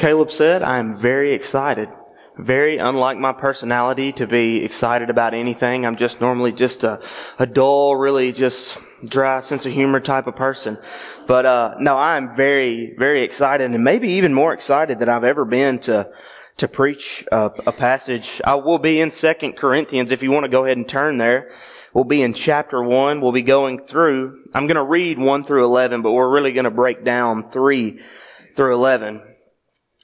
Caleb said, I am very excited. Very unlike my personality to be excited about anything. I'm just normally just a, a dull, really just dry sense of humor type of person. But, uh, no, I'm very, very excited and maybe even more excited than I've ever been to, to preach a, a passage. I will be in Second Corinthians if you want to go ahead and turn there. We'll be in chapter 1. We'll be going through, I'm going to read 1 through 11, but we're really going to break down 3 through 11.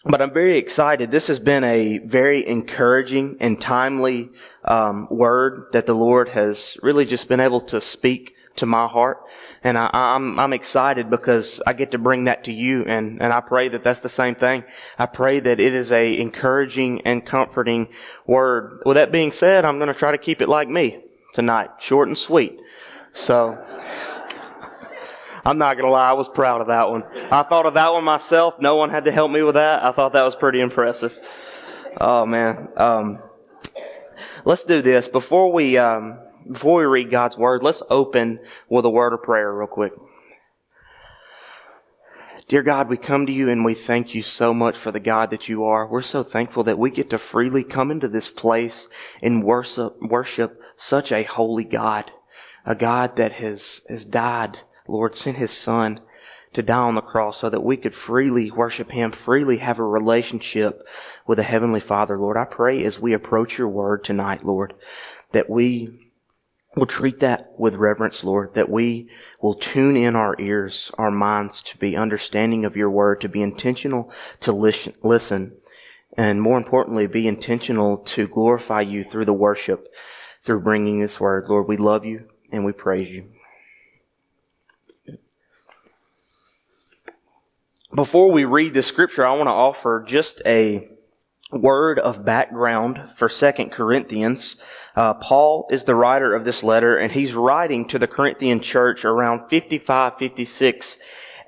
But I'm very excited. This has been a very encouraging and timely um, word that the Lord has really just been able to speak to my heart. And I, am I'm, I'm excited because I get to bring that to you and, and I pray that that's the same thing. I pray that it is a encouraging and comforting word. With that being said, I'm going to try to keep it like me tonight. Short and sweet. So, I'm not gonna lie, I was proud of that one. I thought of that one myself. No one had to help me with that. I thought that was pretty impressive. Oh man. Um, let's do this before we um, before we read God's word. Let's open with a word of prayer, real quick. Dear God, we come to you and we thank you so much for the God that you are. We're so thankful that we get to freely come into this place and worship, worship such a holy God, a God that has, has died Lord, sent his son to die on the cross so that we could freely worship him, freely have a relationship with the heavenly Father. Lord, I pray as we approach your word tonight, Lord, that we will treat that with reverence, Lord, that we will tune in our ears, our minds to be understanding of your word, to be intentional to listen, listen and more importantly, be intentional to glorify you through the worship, through bringing this word. Lord, we love you and we praise you. Before we read the scripture, I want to offer just a word of background for Second Corinthians. Uh, Paul is the writer of this letter, and he's writing to the Corinthian church around 55, 56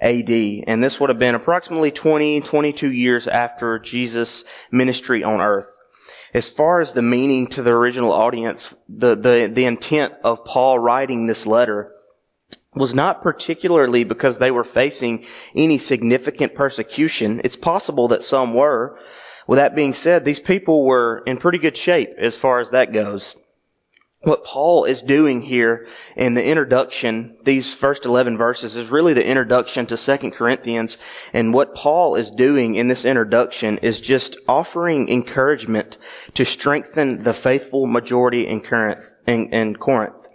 AD. And this would have been approximately 20, 22 years after Jesus' ministry on earth. As far as the meaning to the original audience, the, the, the intent of Paul writing this letter was not particularly because they were facing any significant persecution. It's possible that some were. With that being said, these people were in pretty good shape as far as that goes. What Paul is doing here in the introduction, these first 11 verses, is really the introduction to 2 Corinthians. And what Paul is doing in this introduction is just offering encouragement to strengthen the faithful majority in Corinth. In, in Corinth.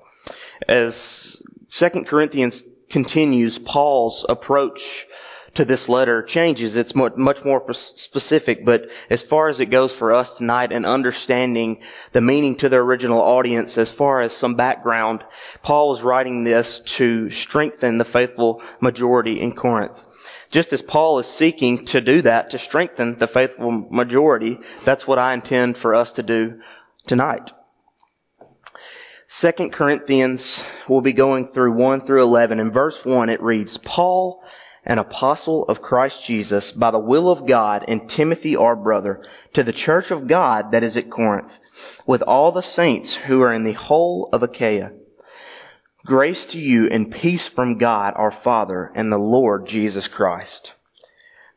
As Second Corinthians continues, Paul's approach to this letter changes. It's much more specific, but as far as it goes for us tonight and understanding the meaning to the original audience, as far as some background, Paul is writing this to strengthen the faithful majority in Corinth. Just as Paul is seeking to do that, to strengthen the faithful majority, that's what I intend for us to do tonight. Second Corinthians, we'll be going through 1 through 11. In verse 1, it reads, Paul, an apostle of Christ Jesus, by the will of God, and Timothy our brother, to the church of God that is at Corinth, with all the saints who are in the whole of Achaia. Grace to you and peace from God our Father and the Lord Jesus Christ.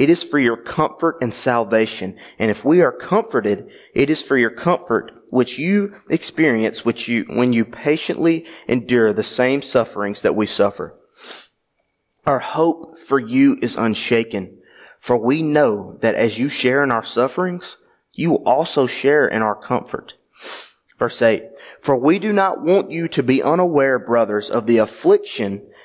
it is for your comfort and salvation. And if we are comforted, it is for your comfort which you experience which you, when you patiently endure the same sufferings that we suffer. Our hope for you is unshaken, for we know that as you share in our sufferings, you will also share in our comfort. Verse 8, for we do not want you to be unaware, brothers, of the affliction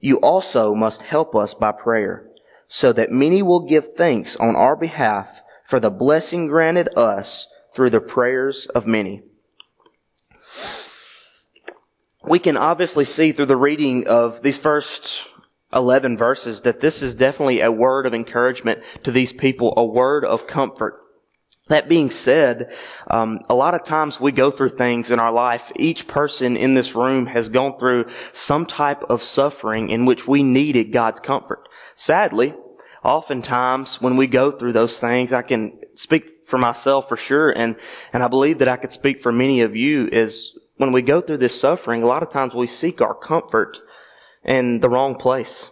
You also must help us by prayer so that many will give thanks on our behalf for the blessing granted us through the prayers of many. We can obviously see through the reading of these first 11 verses that this is definitely a word of encouragement to these people, a word of comfort. That being said, um, a lot of times we go through things in our life. Each person in this room has gone through some type of suffering in which we needed God's comfort. Sadly, oftentimes when we go through those things, I can speak for myself for sure, and, and I believe that I could speak for many of you is when we go through this suffering, a lot of times we seek our comfort in the wrong place.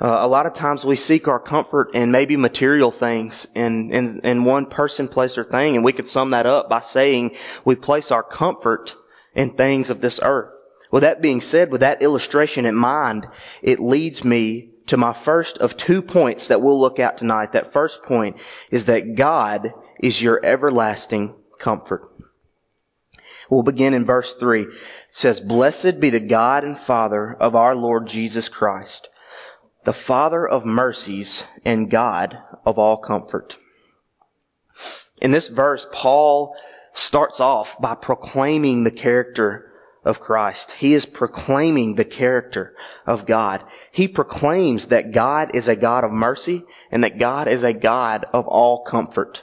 Uh, a lot of times we seek our comfort in maybe material things in, in, in one person, place, or thing, and we could sum that up by saying we place our comfort in things of this earth. With that being said, with that illustration in mind, it leads me to my first of two points that we'll look at tonight. That first point is that God is your everlasting comfort. We'll begin in verse 3. It says, Blessed be the God and Father of our Lord Jesus Christ, the Father of mercies and God of all comfort. In this verse, Paul starts off by proclaiming the character of Christ. He is proclaiming the character of God. He proclaims that God is a God of mercy and that God is a God of all comfort.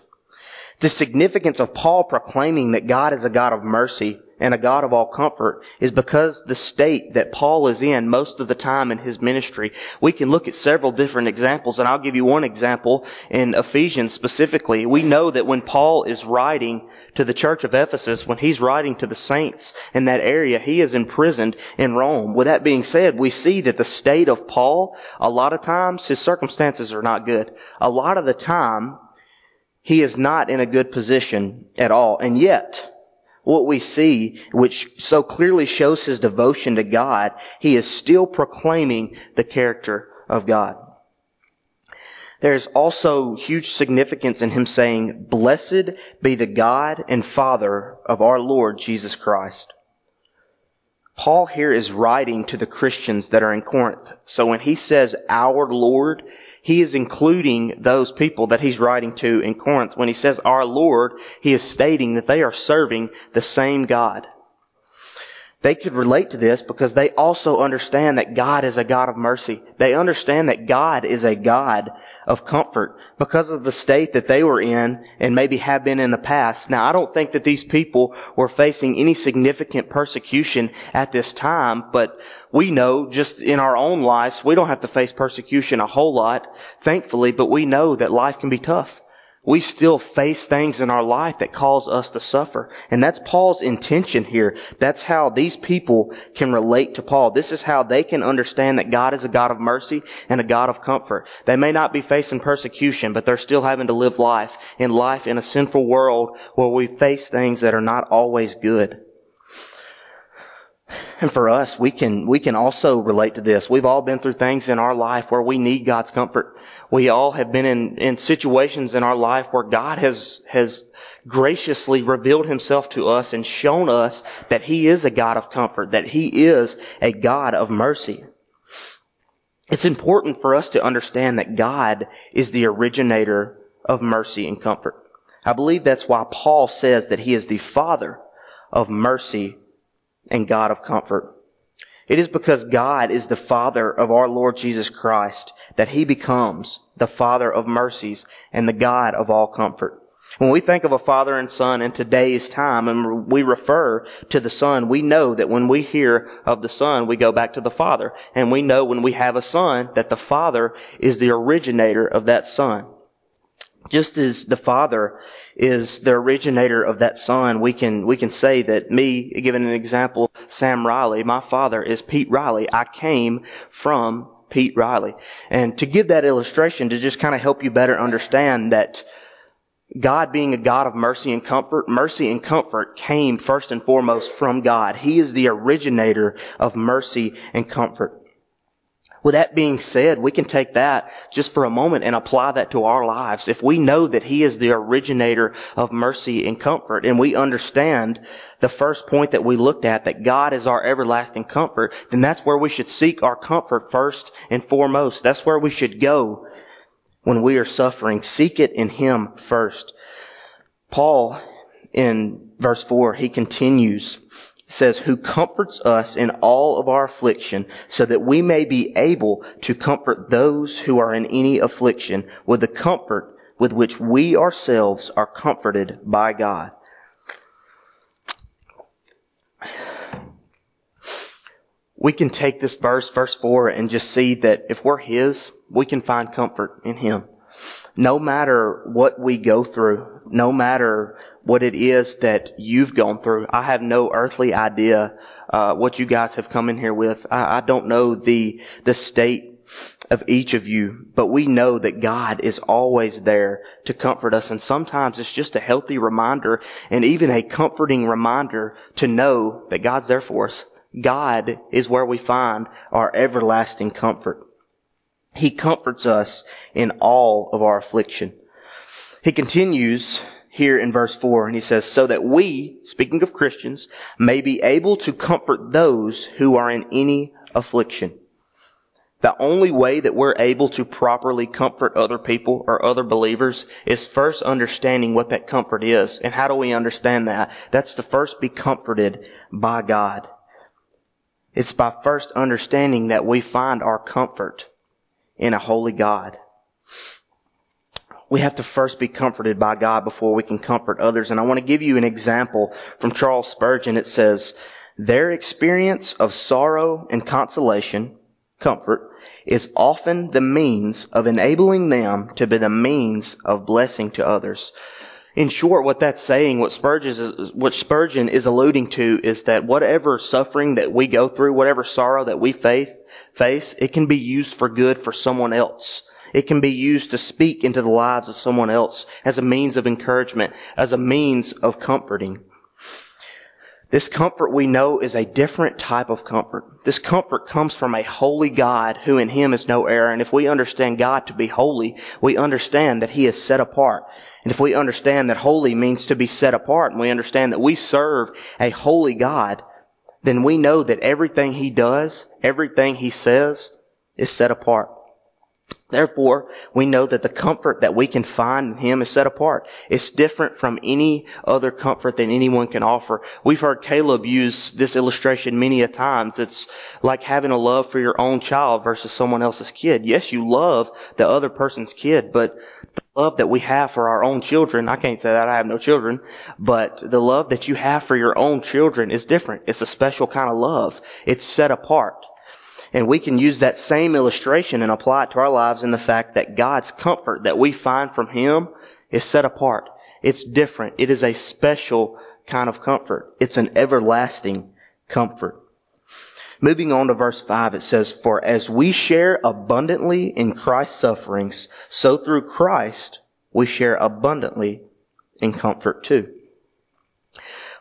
The significance of Paul proclaiming that God is a God of mercy and a God of all comfort is because the state that Paul is in most of the time in his ministry. We can look at several different examples, and I'll give you one example in Ephesians specifically. We know that when Paul is writing to the church of Ephesus, when he's writing to the saints in that area, he is imprisoned in Rome. With that being said, we see that the state of Paul, a lot of times, his circumstances are not good. A lot of the time, he is not in a good position at all. And yet, what we see, which so clearly shows his devotion to God, he is still proclaiming the character of God. There's also huge significance in him saying, Blessed be the God and Father of our Lord Jesus Christ. Paul here is writing to the Christians that are in Corinth. So when he says our Lord, he is including those people that he's writing to in Corinth. When he says our Lord, he is stating that they are serving the same God. They could relate to this because they also understand that God is a God of mercy. They understand that God is a God of comfort because of the state that they were in and maybe have been in the past. Now, I don't think that these people were facing any significant persecution at this time, but we know just in our own lives, we don't have to face persecution a whole lot, thankfully, but we know that life can be tough we still face things in our life that cause us to suffer. And that's Paul's intention here. That's how these people can relate to Paul. This is how they can understand that God is a God of mercy and a God of comfort. They may not be facing persecution, but they're still having to live life in life in a sinful world where we face things that are not always good. And for us, we can, we can also relate to this. We've all been through things in our life where we need God's comfort. We all have been in, in situations in our life where God has, has graciously revealed himself to us and shown us that he is a God of comfort, that he is a God of mercy. It's important for us to understand that God is the originator of mercy and comfort. I believe that's why Paul says that he is the father of mercy and God of comfort. It is because God is the Father of our Lord Jesus Christ that He becomes the Father of mercies and the God of all comfort. When we think of a father and son in today's time and we refer to the son, we know that when we hear of the son, we go back to the father. And we know when we have a son that the father is the originator of that son. Just as the Father is the originator of that Son, we can, we can say that me, given an example, Sam Riley, my father is Pete Riley. I came from Pete Riley. And to give that illustration, to just kind of help you better understand that God being a God of mercy and comfort, mercy and comfort came first and foremost from God. He is the originator of mercy and comfort. With that being said, we can take that just for a moment and apply that to our lives. If we know that He is the originator of mercy and comfort, and we understand the first point that we looked at, that God is our everlasting comfort, then that's where we should seek our comfort first and foremost. That's where we should go when we are suffering. Seek it in Him first. Paul, in verse 4, he continues says, who comforts us in all of our affliction so that we may be able to comfort those who are in any affliction with the comfort with which we ourselves are comforted by God. We can take this verse, verse 4, and just see that if we're His, we can find comfort in Him. No matter what we go through, no matter what it is that you've gone through. I have no earthly idea uh, what you guys have come in here with. I, I don't know the the state of each of you, but we know that God is always there to comfort us. And sometimes it's just a healthy reminder and even a comforting reminder to know that God's there for us. God is where we find our everlasting comfort. He comforts us in all of our affliction. He continues here in verse 4, and he says, So that we, speaking of Christians, may be able to comfort those who are in any affliction. The only way that we're able to properly comfort other people or other believers is first understanding what that comfort is. And how do we understand that? That's to first be comforted by God. It's by first understanding that we find our comfort in a holy God we have to first be comforted by God before we can comfort others. And I want to give you an example from Charles Spurgeon. It says, their experience of sorrow and consolation, comfort, is often the means of enabling them to be the means of blessing to others. In short, what that's saying, what Spurgeon is, what Spurgeon is alluding to is that whatever suffering that we go through, whatever sorrow that we face, face, it can be used for good for someone else. It can be used to speak into the lives of someone else as a means of encouragement, as a means of comforting. This comfort we know is a different type of comfort. This comfort comes from a holy God who in Him is no error. And if we understand God to be holy, we understand that He is set apart. And if we understand that holy means to be set apart, and we understand that we serve a holy God, then we know that everything He does, everything He says, is set apart. Therefore, we know that the comfort that we can find in Him is set apart. It's different from any other comfort that anyone can offer. We've heard Caleb use this illustration many a times. It's like having a love for your own child versus someone else's kid. Yes, you love the other person's kid, but the love that we have for our own children, I can't say that I have no children, but the love that you have for your own children is different. It's a special kind of love. It's set apart. And we can use that same illustration and apply it to our lives in the fact that God's comfort that we find from Him is set apart. It's different. It is a special kind of comfort. It's an everlasting comfort. Moving on to verse 5, it says, For as we share abundantly in Christ's sufferings, so through Christ we share abundantly in comfort too.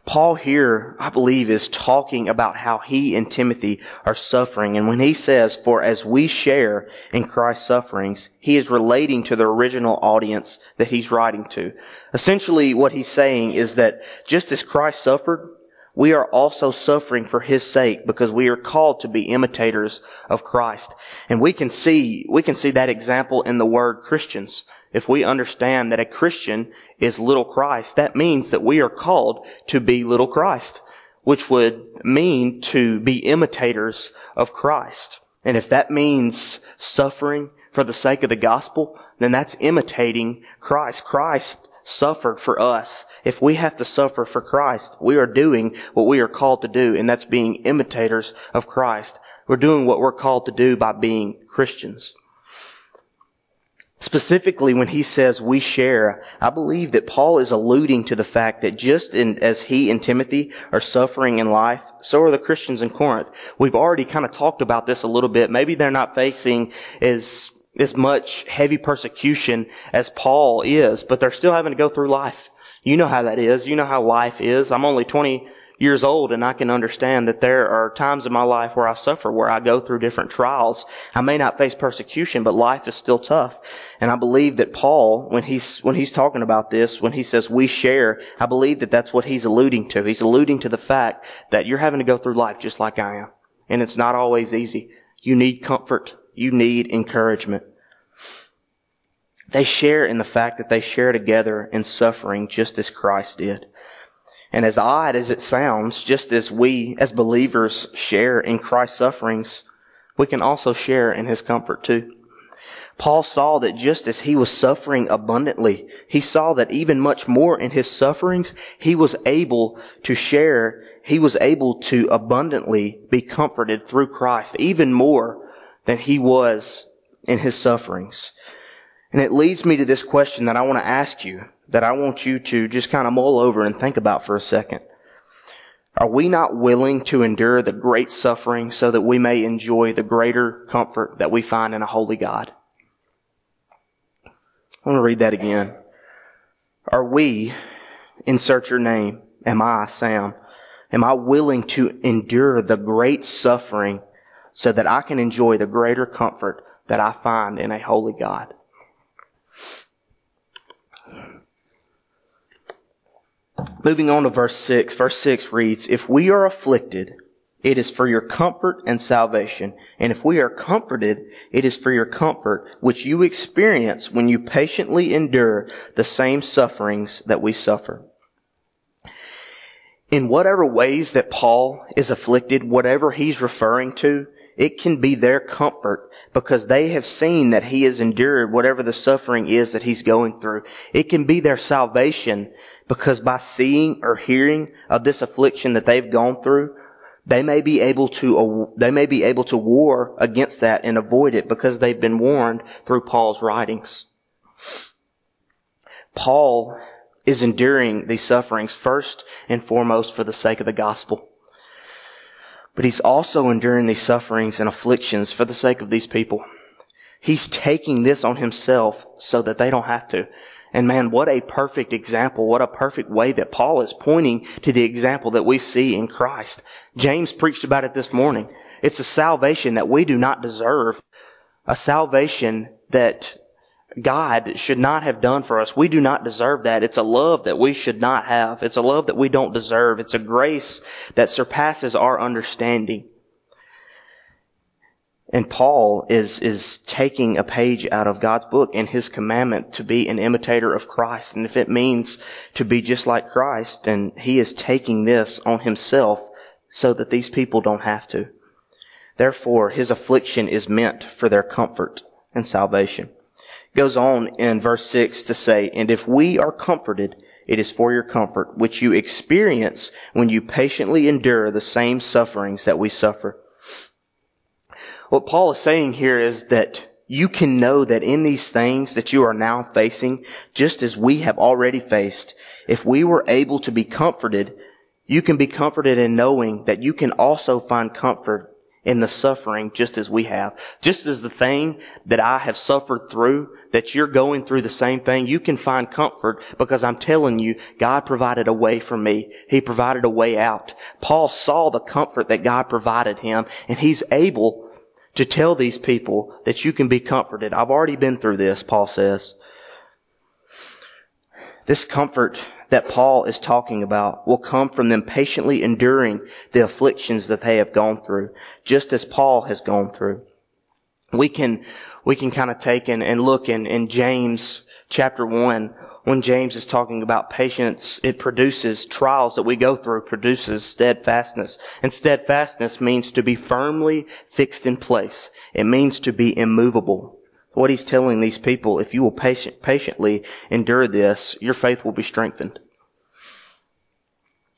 Paul here, I believe, is talking about how he and Timothy are suffering. And when he says, for as we share in Christ's sufferings, he is relating to the original audience that he's writing to. Essentially, what he's saying is that just as Christ suffered, we are also suffering for his sake because we are called to be imitators of Christ. And we can see, we can see that example in the word Christians. If we understand that a Christian is little Christ, that means that we are called to be little Christ, which would mean to be imitators of Christ. And if that means suffering for the sake of the gospel, then that's imitating Christ. Christ suffered for us. If we have to suffer for Christ, we are doing what we are called to do, and that's being imitators of Christ. We're doing what we're called to do by being Christians. Specifically, when he says we share, I believe that Paul is alluding to the fact that just in, as he and Timothy are suffering in life, so are the Christians in Corinth. We've already kind of talked about this a little bit. Maybe they're not facing as, as much heavy persecution as Paul is, but they're still having to go through life. You know how that is. You know how life is. I'm only 20, years old and I can understand that there are times in my life where I suffer, where I go through different trials. I may not face persecution, but life is still tough. And I believe that Paul, when he's, when he's talking about this, when he says we share, I believe that that's what he's alluding to. He's alluding to the fact that you're having to go through life just like I am. And it's not always easy. You need comfort. You need encouragement. They share in the fact that they share together in suffering just as Christ did. And as odd as it sounds, just as we as believers share in Christ's sufferings, we can also share in his comfort too. Paul saw that just as he was suffering abundantly, he saw that even much more in his sufferings, he was able to share, he was able to abundantly be comforted through Christ, even more than he was in his sufferings. And it leads me to this question that I want to ask you that I want you to just kind of mull over and think about for a second. Are we not willing to endure the great suffering so that we may enjoy the greater comfort that we find in a holy God? I want to read that again. Are we, insert your name, am I, Sam, am I willing to endure the great suffering so that I can enjoy the greater comfort that I find in a holy God? Moving on to verse 6. Verse 6 reads, If we are afflicted, it is for your comfort and salvation. And if we are comforted, it is for your comfort, which you experience when you patiently endure the same sufferings that we suffer. In whatever ways that Paul is afflicted, whatever he's referring to, it can be their comfort because they have seen that he has endured whatever the suffering is that he's going through. It can be their salvation because by seeing or hearing of this affliction that they've gone through, they may be able to, uh, they may be able to war against that and avoid it because they've been warned through Paul's writings. Paul is enduring these sufferings first and foremost for the sake of the gospel. But he's also enduring these sufferings and afflictions for the sake of these people. He's taking this on himself so that they don't have to. And man, what a perfect example. What a perfect way that Paul is pointing to the example that we see in Christ. James preached about it this morning. It's a salvation that we do not deserve. A salvation that God should not have done for us. We do not deserve that. It's a love that we should not have. It's a love that we don't deserve. It's a grace that surpasses our understanding. And Paul is, is taking a page out of God's book and his commandment to be an imitator of Christ. And if it means to be just like Christ, then he is taking this on himself so that these people don't have to. Therefore, his affliction is meant for their comfort and salvation. goes on in verse 6 to say, And if we are comforted, it is for your comfort, which you experience when you patiently endure the same sufferings that we suffer. What Paul is saying here is that you can know that in these things that you are now facing, just as we have already faced, if we were able to be comforted, you can be comforted in knowing that you can also find comfort in the suffering just as we have. Just as the thing that I have suffered through, that you're going through the same thing, you can find comfort because I'm telling you, God provided a way for me. He provided a way out. Paul saw the comfort that God provided him and he's able to tell these people that you can be comforted. I've already been through this, Paul says. This comfort that Paul is talking about will come from them patiently enduring the afflictions that they have gone through, just as Paul has gone through. We can, we can kind of take and, and look in, in James chapter 1 when James is talking about patience, it produces trials that we go through, produces steadfastness. And steadfastness means to be firmly fixed in place. It means to be immovable. What he's telling these people, if you will patient, patiently endure this, your faith will be strengthened.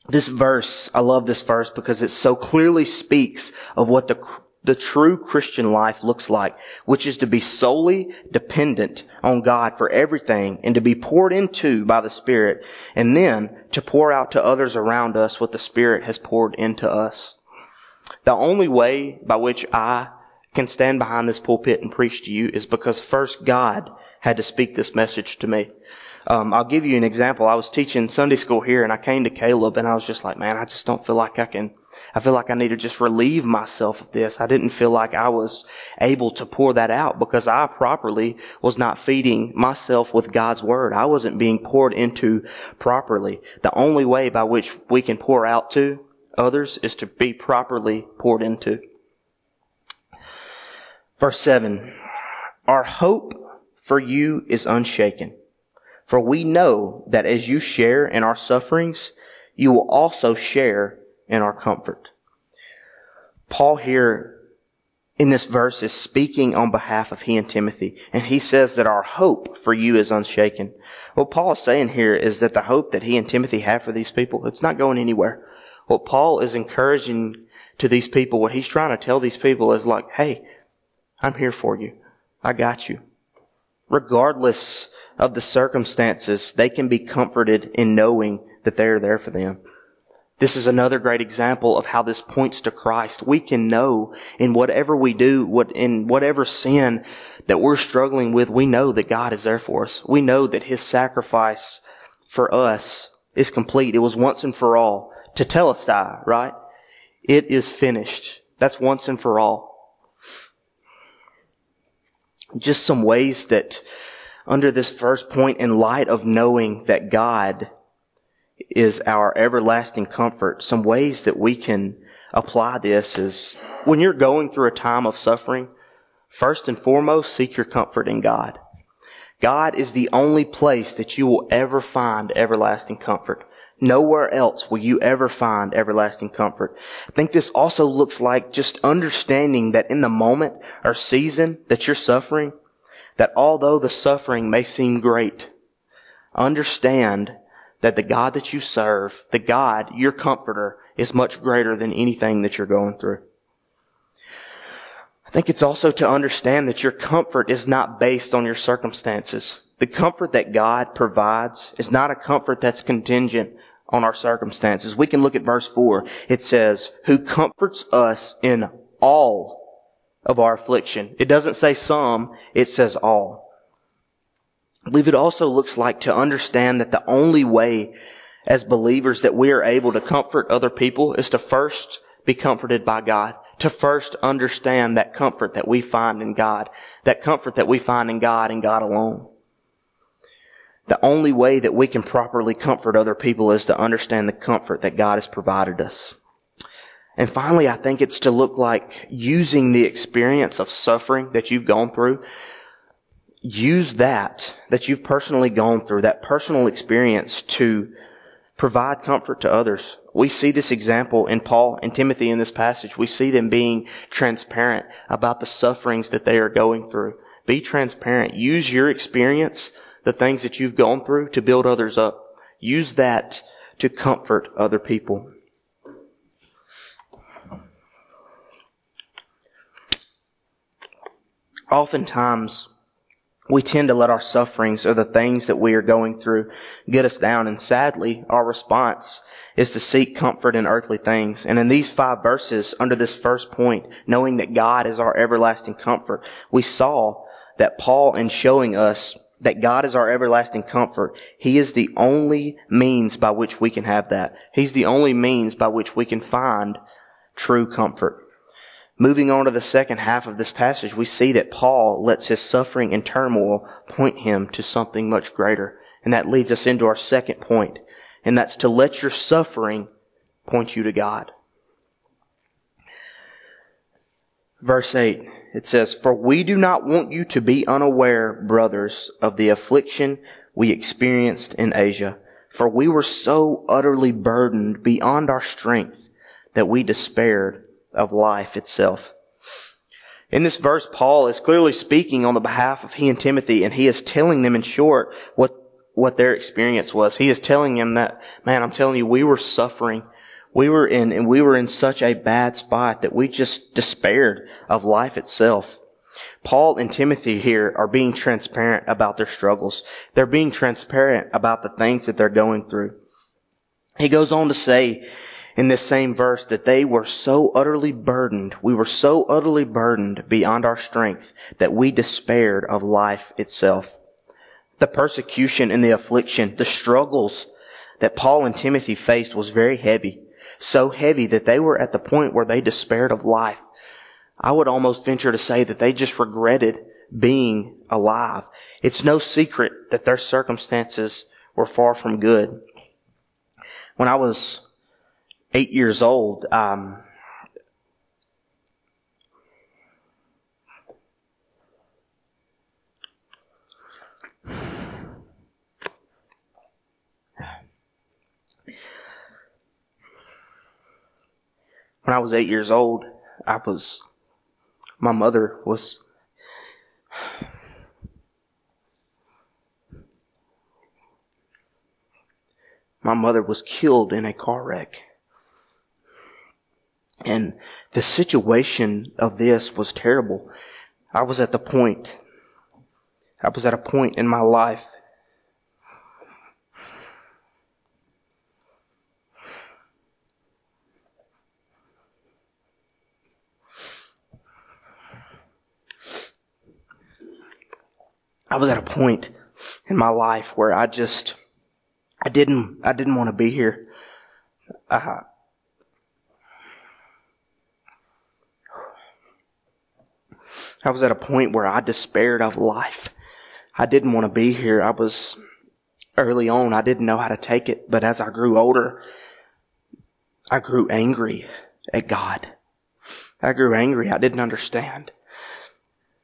This verse, I love this verse because it so clearly speaks of what the the true Christian life looks like, which is to be solely dependent on God for everything and to be poured into by the Spirit and then to pour out to others around us what the Spirit has poured into us. The only way by which I can stand behind this pulpit and preach to you is because first God had to speak this message to me. Um, I'll give you an example. I was teaching Sunday school here and I came to Caleb and I was just like, man, I just don't feel like I can, I feel like I need to just relieve myself of this. I didn't feel like I was able to pour that out because I properly was not feeding myself with God's word. I wasn't being poured into properly. The only way by which we can pour out to others is to be properly poured into. Verse 7 Our hope for you is unshaken, for we know that as you share in our sufferings, you will also share in our comfort. Paul here in this verse is speaking on behalf of he and Timothy, and he says that our hope for you is unshaken. What Paul is saying here is that the hope that he and Timothy have for these people, it's not going anywhere. What Paul is encouraging to these people, what he's trying to tell these people is like, hey, I'm here for you. I got you. Regardless of the circumstances, they can be comforted in knowing that they are there for them. This is another great example of how this points to Christ. We can know in whatever we do, what, in whatever sin that we're struggling with, we know that God is there for us. We know that His sacrifice for us is complete. It was once and for all. Tetelestai, right? It is finished. That's once and for all just some ways that under this first point in light of knowing that God is our everlasting comfort, some ways that we can apply this is when you're going through a time of suffering, first and foremost, seek your comfort in God. God is the only place that you will ever find everlasting comfort. Nowhere else will you ever find everlasting comfort. I think this also looks like just understanding that in the moment or season that you're suffering, that although the suffering may seem great, understand that the God that you serve, the God, your comforter, is much greater than anything that you're going through. I think it's also to understand that your comfort is not based on your circumstances. The comfort that God provides is not a comfort that's contingent on our circumstances. We can look at verse 4. It says, Who comforts us in all of our affliction. It doesn't say some, it says all. I believe it also looks like to understand that the only way as believers that we are able to comfort other people is to first be comforted by God. To first understand that comfort that we find in God. That comfort that we find in God and God alone. The only way that we can properly comfort other people is to understand the comfort that God has provided us. And finally, I think it's to look like using the experience of suffering that you've gone through. Use that, that you've personally gone through, that personal experience to provide comfort to others. We see this example in Paul and Timothy in this passage. We see them being transparent about the sufferings that they are going through. Be transparent. Use your experience the things that you've gone through to build others up. Use that to comfort other people. Oftentimes, we tend to let our sufferings or the things that we are going through get us down. And sadly, our response is to seek comfort in earthly things. And in these five verses, under this first point, knowing that God is our everlasting comfort, we saw that Paul, in showing us that God is our everlasting comfort. He is the only means by which we can have that. He's the only means by which we can find true comfort. Moving on to the second half of this passage, we see that Paul lets his suffering and turmoil point him to something much greater. And that leads us into our second point, and that's to let your suffering point you to God. Verse 8 it says, For we do not want you to be unaware, brothers, of the affliction we experienced in Asia. For we were so utterly burdened beyond our strength that we despaired of life itself. In this verse, Paul is clearly speaking on the behalf of he and Timothy, and he is telling them in short what, what their experience was. He is telling them that, man, I'm telling you, we were suffering we were in, and we were in such a bad spot that we just despaired of life itself. Paul and Timothy here are being transparent about their struggles. They're being transparent about the things that they're going through. He goes on to say in this same verse that they were so utterly burdened, we were so utterly burdened beyond our strength that we despaired of life itself. The persecution and the affliction, the struggles that Paul and Timothy faced was very heavy. So heavy that they were at the point where they despaired of life. I would almost venture to say that they just regretted being alive. It's no secret that their circumstances were far from good. When I was eight years old, um, when I was eight years old, I was, my mother was, my mother was killed in a car wreck. And the situation of this was terrible. I was at the point, I was at a point in my life I was at a point in my life where I just, I didn't, I didn't want to be here. I was at a point where I despaired of life. I didn't want to be here. I was early on, I didn't know how to take it, but as I grew older, I grew angry at God. I grew angry. I didn't understand.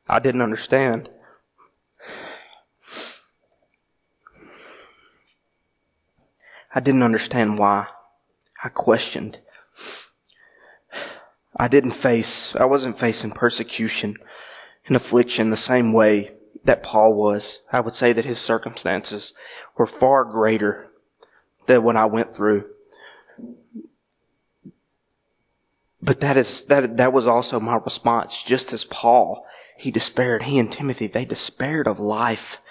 I didn't understand. I didn't understand why. I questioned. I didn't face, I wasn't facing persecution and affliction the same way that Paul was. I would say that his circumstances were far greater than what I went through. But that is, that, that was also my response. Just as Paul, he despaired, he and Timothy, they despaired of life.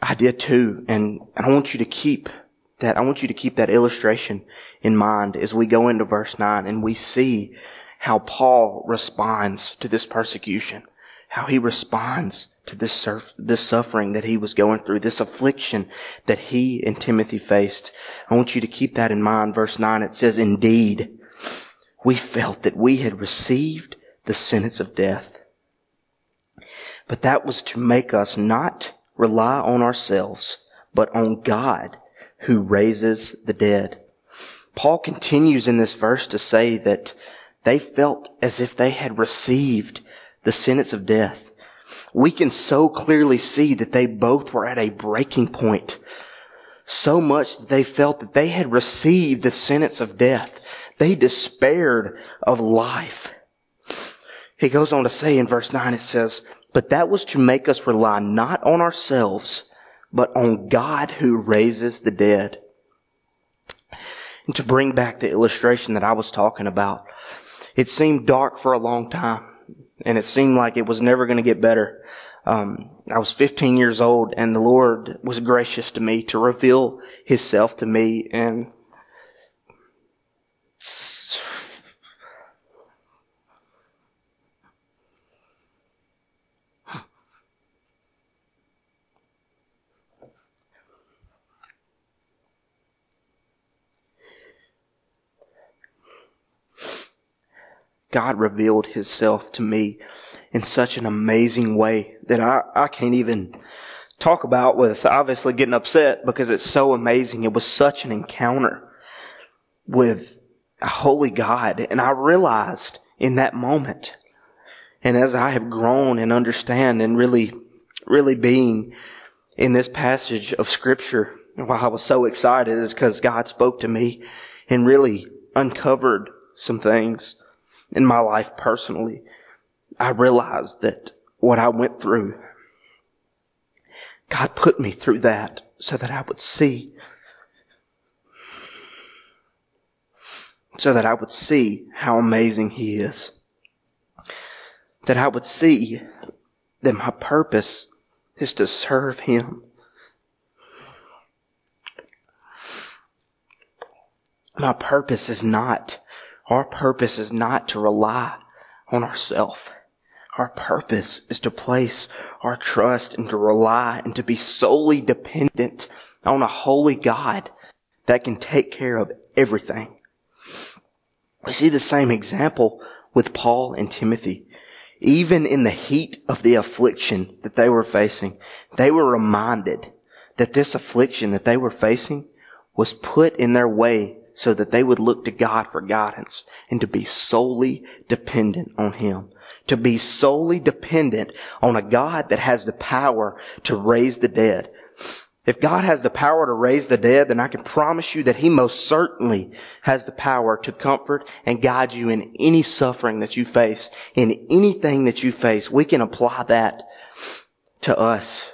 I did too. And I want you to keep that, I want you to keep that illustration in mind as we go into verse 9 and we see how Paul responds to this persecution, how he responds to this, surf, this suffering that he was going through, this affliction that he and Timothy faced. I want you to keep that in mind. Verse 9, it says, Indeed, we felt that we had received the sentence of death. But that was to make us not rely on ourselves, but on God who raises the dead. Paul continues in this verse to say that they felt as if they had received the sentence of death. We can so clearly see that they both were at a breaking point. So much that they felt that they had received the sentence of death. They despaired of life. He goes on to say in verse 9, it says, But that was to make us rely not on ourselves, but on God who raises the dead. And to bring back the illustration that I was talking about, it seemed dark for a long time, and it seemed like it was never going to get better. Um, I was 15 years old, and the Lord was gracious to me to reveal Himself to me, and God revealed himself to me in such an amazing way that I, I can't even talk about with obviously getting upset because it's so amazing. It was such an encounter with a holy God. And I realized in that moment, and as I have grown and understand and really, really being in this passage of scripture, why I was so excited is because God spoke to me and really uncovered some things in my life personally, I realized that what I went through, God put me through that so that I would see, so that I would see how amazing He is. That I would see that my purpose is to serve Him. My purpose is not our purpose is not to rely on ourselves. Our purpose is to place our trust and to rely and to be solely dependent on a holy God that can take care of everything. We see the same example with Paul and Timothy. Even in the heat of the affliction that they were facing, they were reminded that this affliction that they were facing was put in their way so that they would look to God for guidance and to be solely dependent on Him. To be solely dependent on a God that has the power to raise the dead. If God has the power to raise the dead, then I can promise you that He most certainly has the power to comfort and guide you in any suffering that you face, in anything that you face. We can apply that to us.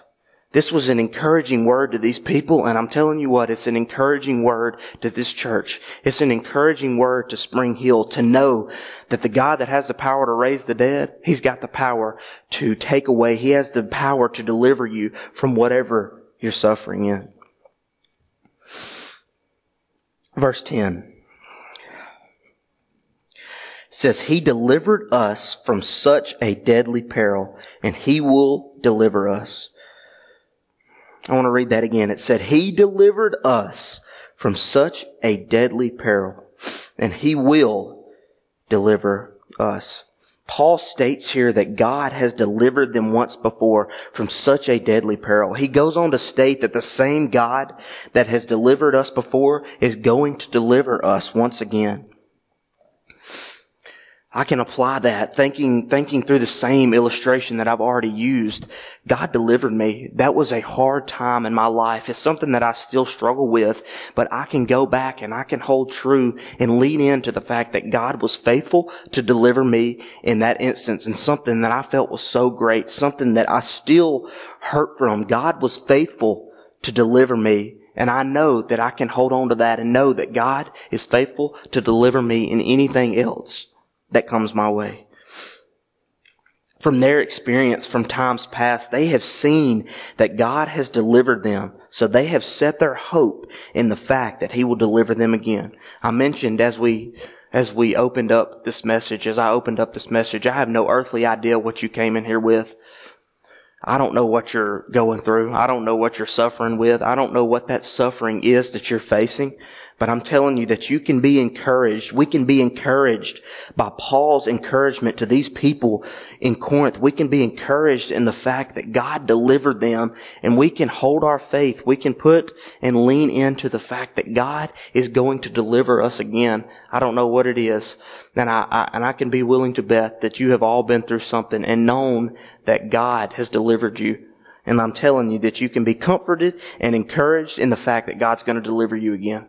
This was an encouraging word to these people, and I'm telling you what, it's an encouraging word to this church. It's an encouraging word to Spring Hill to know that the God that has the power to raise the dead, He's got the power to take away. He has the power to deliver you from whatever you're suffering in. Verse 10 says, He delivered us from such a deadly peril, and He will deliver us. I want to read that again. It said, He delivered us from such a deadly peril, and He will deliver us. Paul states here that God has delivered them once before from such a deadly peril. He goes on to state that the same God that has delivered us before is going to deliver us once again. I can apply that thinking, thinking through the same illustration that I've already used. God delivered me. That was a hard time in my life. It's something that I still struggle with, but I can go back and I can hold true and lean into the fact that God was faithful to deliver me in that instance and something that I felt was so great, something that I still hurt from. God was faithful to deliver me. And I know that I can hold on to that and know that God is faithful to deliver me in anything else that comes my way. From their experience from times past, they have seen that God has delivered them. So they have set their hope in the fact that He will deliver them again. I mentioned as we as we opened up this message, as I opened up this message, I have no earthly idea what you came in here with. I don't know what you're going through. I don't know what you're suffering with. I don't know what that suffering is that you're facing. But I'm telling you that you can be encouraged. We can be encouraged by Paul's encouragement to these people in Corinth. We can be encouraged in the fact that God delivered them and we can hold our faith. We can put and lean into the fact that God is going to deliver us again. I don't know what it is. And I, I and I can be willing to bet that you have all been through something and known that God has delivered you. And I'm telling you that you can be comforted and encouraged in the fact that God's going to deliver you again.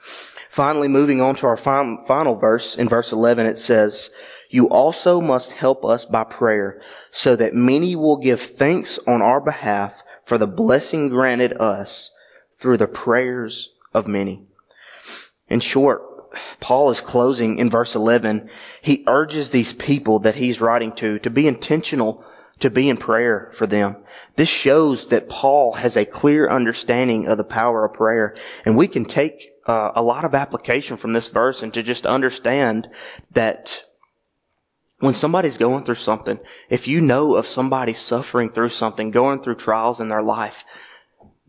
Finally, moving on to our final verse, in verse 11, it says, You also must help us by prayer, so that many will give thanks on our behalf for the blessing granted us through the prayers of many. In short, Paul is closing in verse 11. He urges these people that he's writing to to be intentional to be in prayer for them. This shows that Paul has a clear understanding of the power of prayer. And we can take uh, a lot of application from this verse and to just understand that when somebody's going through something, if you know of somebody suffering through something, going through trials in their life,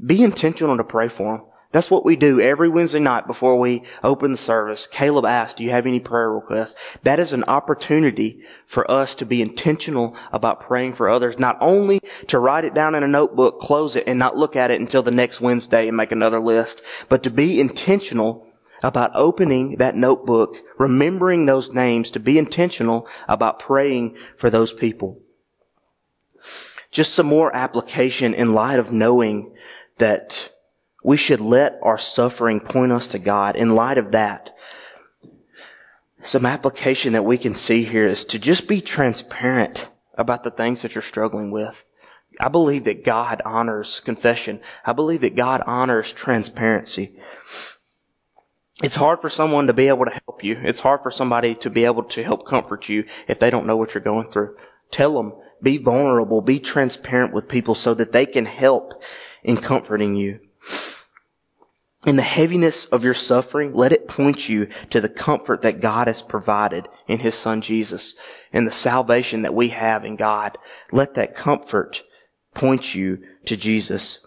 be intentional to pray for them. That's what we do every Wednesday night before we open the service. Caleb asked, do you have any prayer requests? That is an opportunity for us to be intentional about praying for others, not only to write it down in a notebook, close it, and not look at it until the next Wednesday and make another list, but to be intentional about opening that notebook, remembering those names, to be intentional about praying for those people. Just some more application in light of knowing that we should let our suffering point us to God. In light of that, some application that we can see here is to just be transparent about the things that you're struggling with. I believe that God honors confession. I believe that God honors transparency. It's hard for someone to be able to help you. It's hard for somebody to be able to help comfort you if they don't know what you're going through. Tell them, be vulnerable, be transparent with people so that they can help in comforting you. In the heaviness of your suffering, let it point you to the comfort that God has provided in His Son Jesus and the salvation that we have in God. Let that comfort point you to Jesus.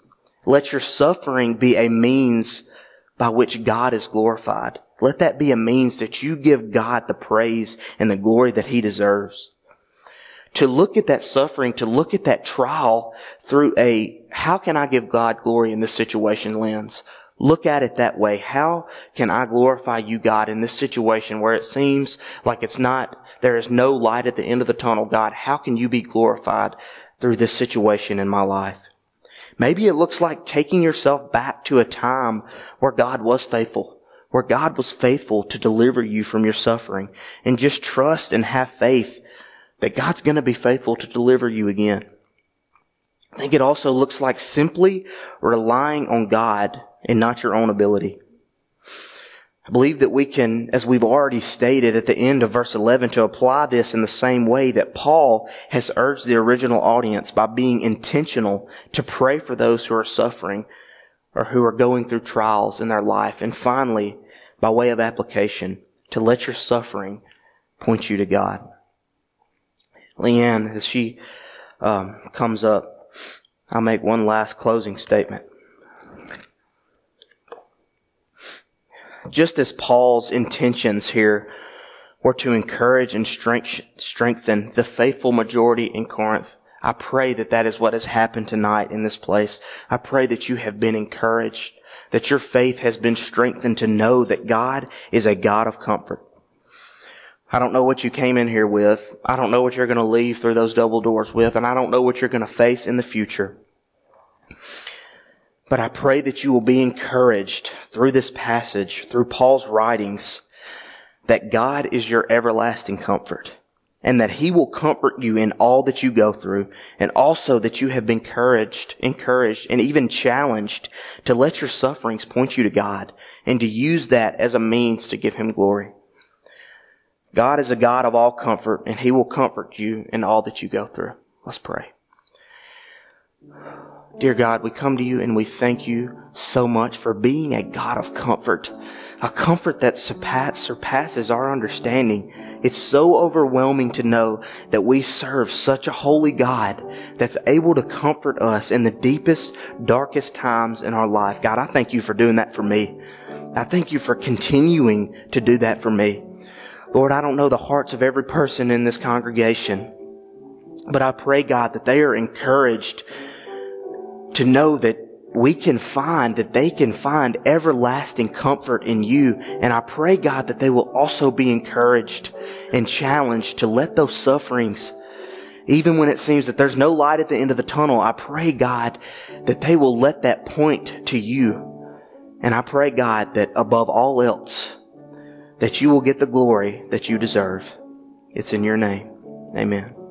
Let your suffering be a means by which God is glorified. Let that be a means that you give God the praise and the glory that He deserves. To look at that suffering, to look at that trial through a, how can I give God glory in this situation lens? Look at it that way. How can I glorify you, God, in this situation where it seems like it's not, there is no light at the end of the tunnel, God? How can you be glorified through this situation in my life? Maybe it looks like taking yourself back to a time where God was faithful, where God was faithful to deliver you from your suffering, and just trust and have faith that God's going to be faithful to deliver you again. I think it also looks like simply relying on God and not your own ability. I believe that we can, as we've already stated at the end of verse 11, to apply this in the same way that Paul has urged the original audience by being intentional to pray for those who are suffering or who are going through trials in their life. And finally, by way of application, to let your suffering point you to God. Leanne, as she um, comes up, I'll make one last closing statement. Just as Paul's intentions here were to encourage and strengthen the faithful majority in Corinth, I pray that that is what has happened tonight in this place. I pray that you have been encouraged, that your faith has been strengthened to know that God is a God of comfort. I don't know what you came in here with. I don't know what you're going to leave through those double doors with, and I don't know what you're going to face in the future. But I pray that you will be encouraged through this passage, through Paul's writings, that God is your everlasting comfort and that he will comfort you in all that you go through and also that you have been encouraged, encouraged and even challenged to let your sufferings point you to God and to use that as a means to give him glory. God is a God of all comfort and he will comfort you in all that you go through. Let's pray. Dear God, we come to you and we thank you so much for being a God of comfort, a comfort that surpasses our understanding. It's so overwhelming to know that we serve such a holy God that's able to comfort us in the deepest, darkest times in our life. God, I thank you for doing that for me. I thank you for continuing to do that for me. Lord, I don't know the hearts of every person in this congregation, but I pray, God, that they are encouraged to know that we can find, that they can find everlasting comfort in you. And I pray, God, that they will also be encouraged and challenged to let those sufferings, even when it seems that there's no light at the end of the tunnel, I pray, God, that they will let that point to you. And I pray, God, that above all else, that you will get the glory that you deserve. It's in your name. Amen.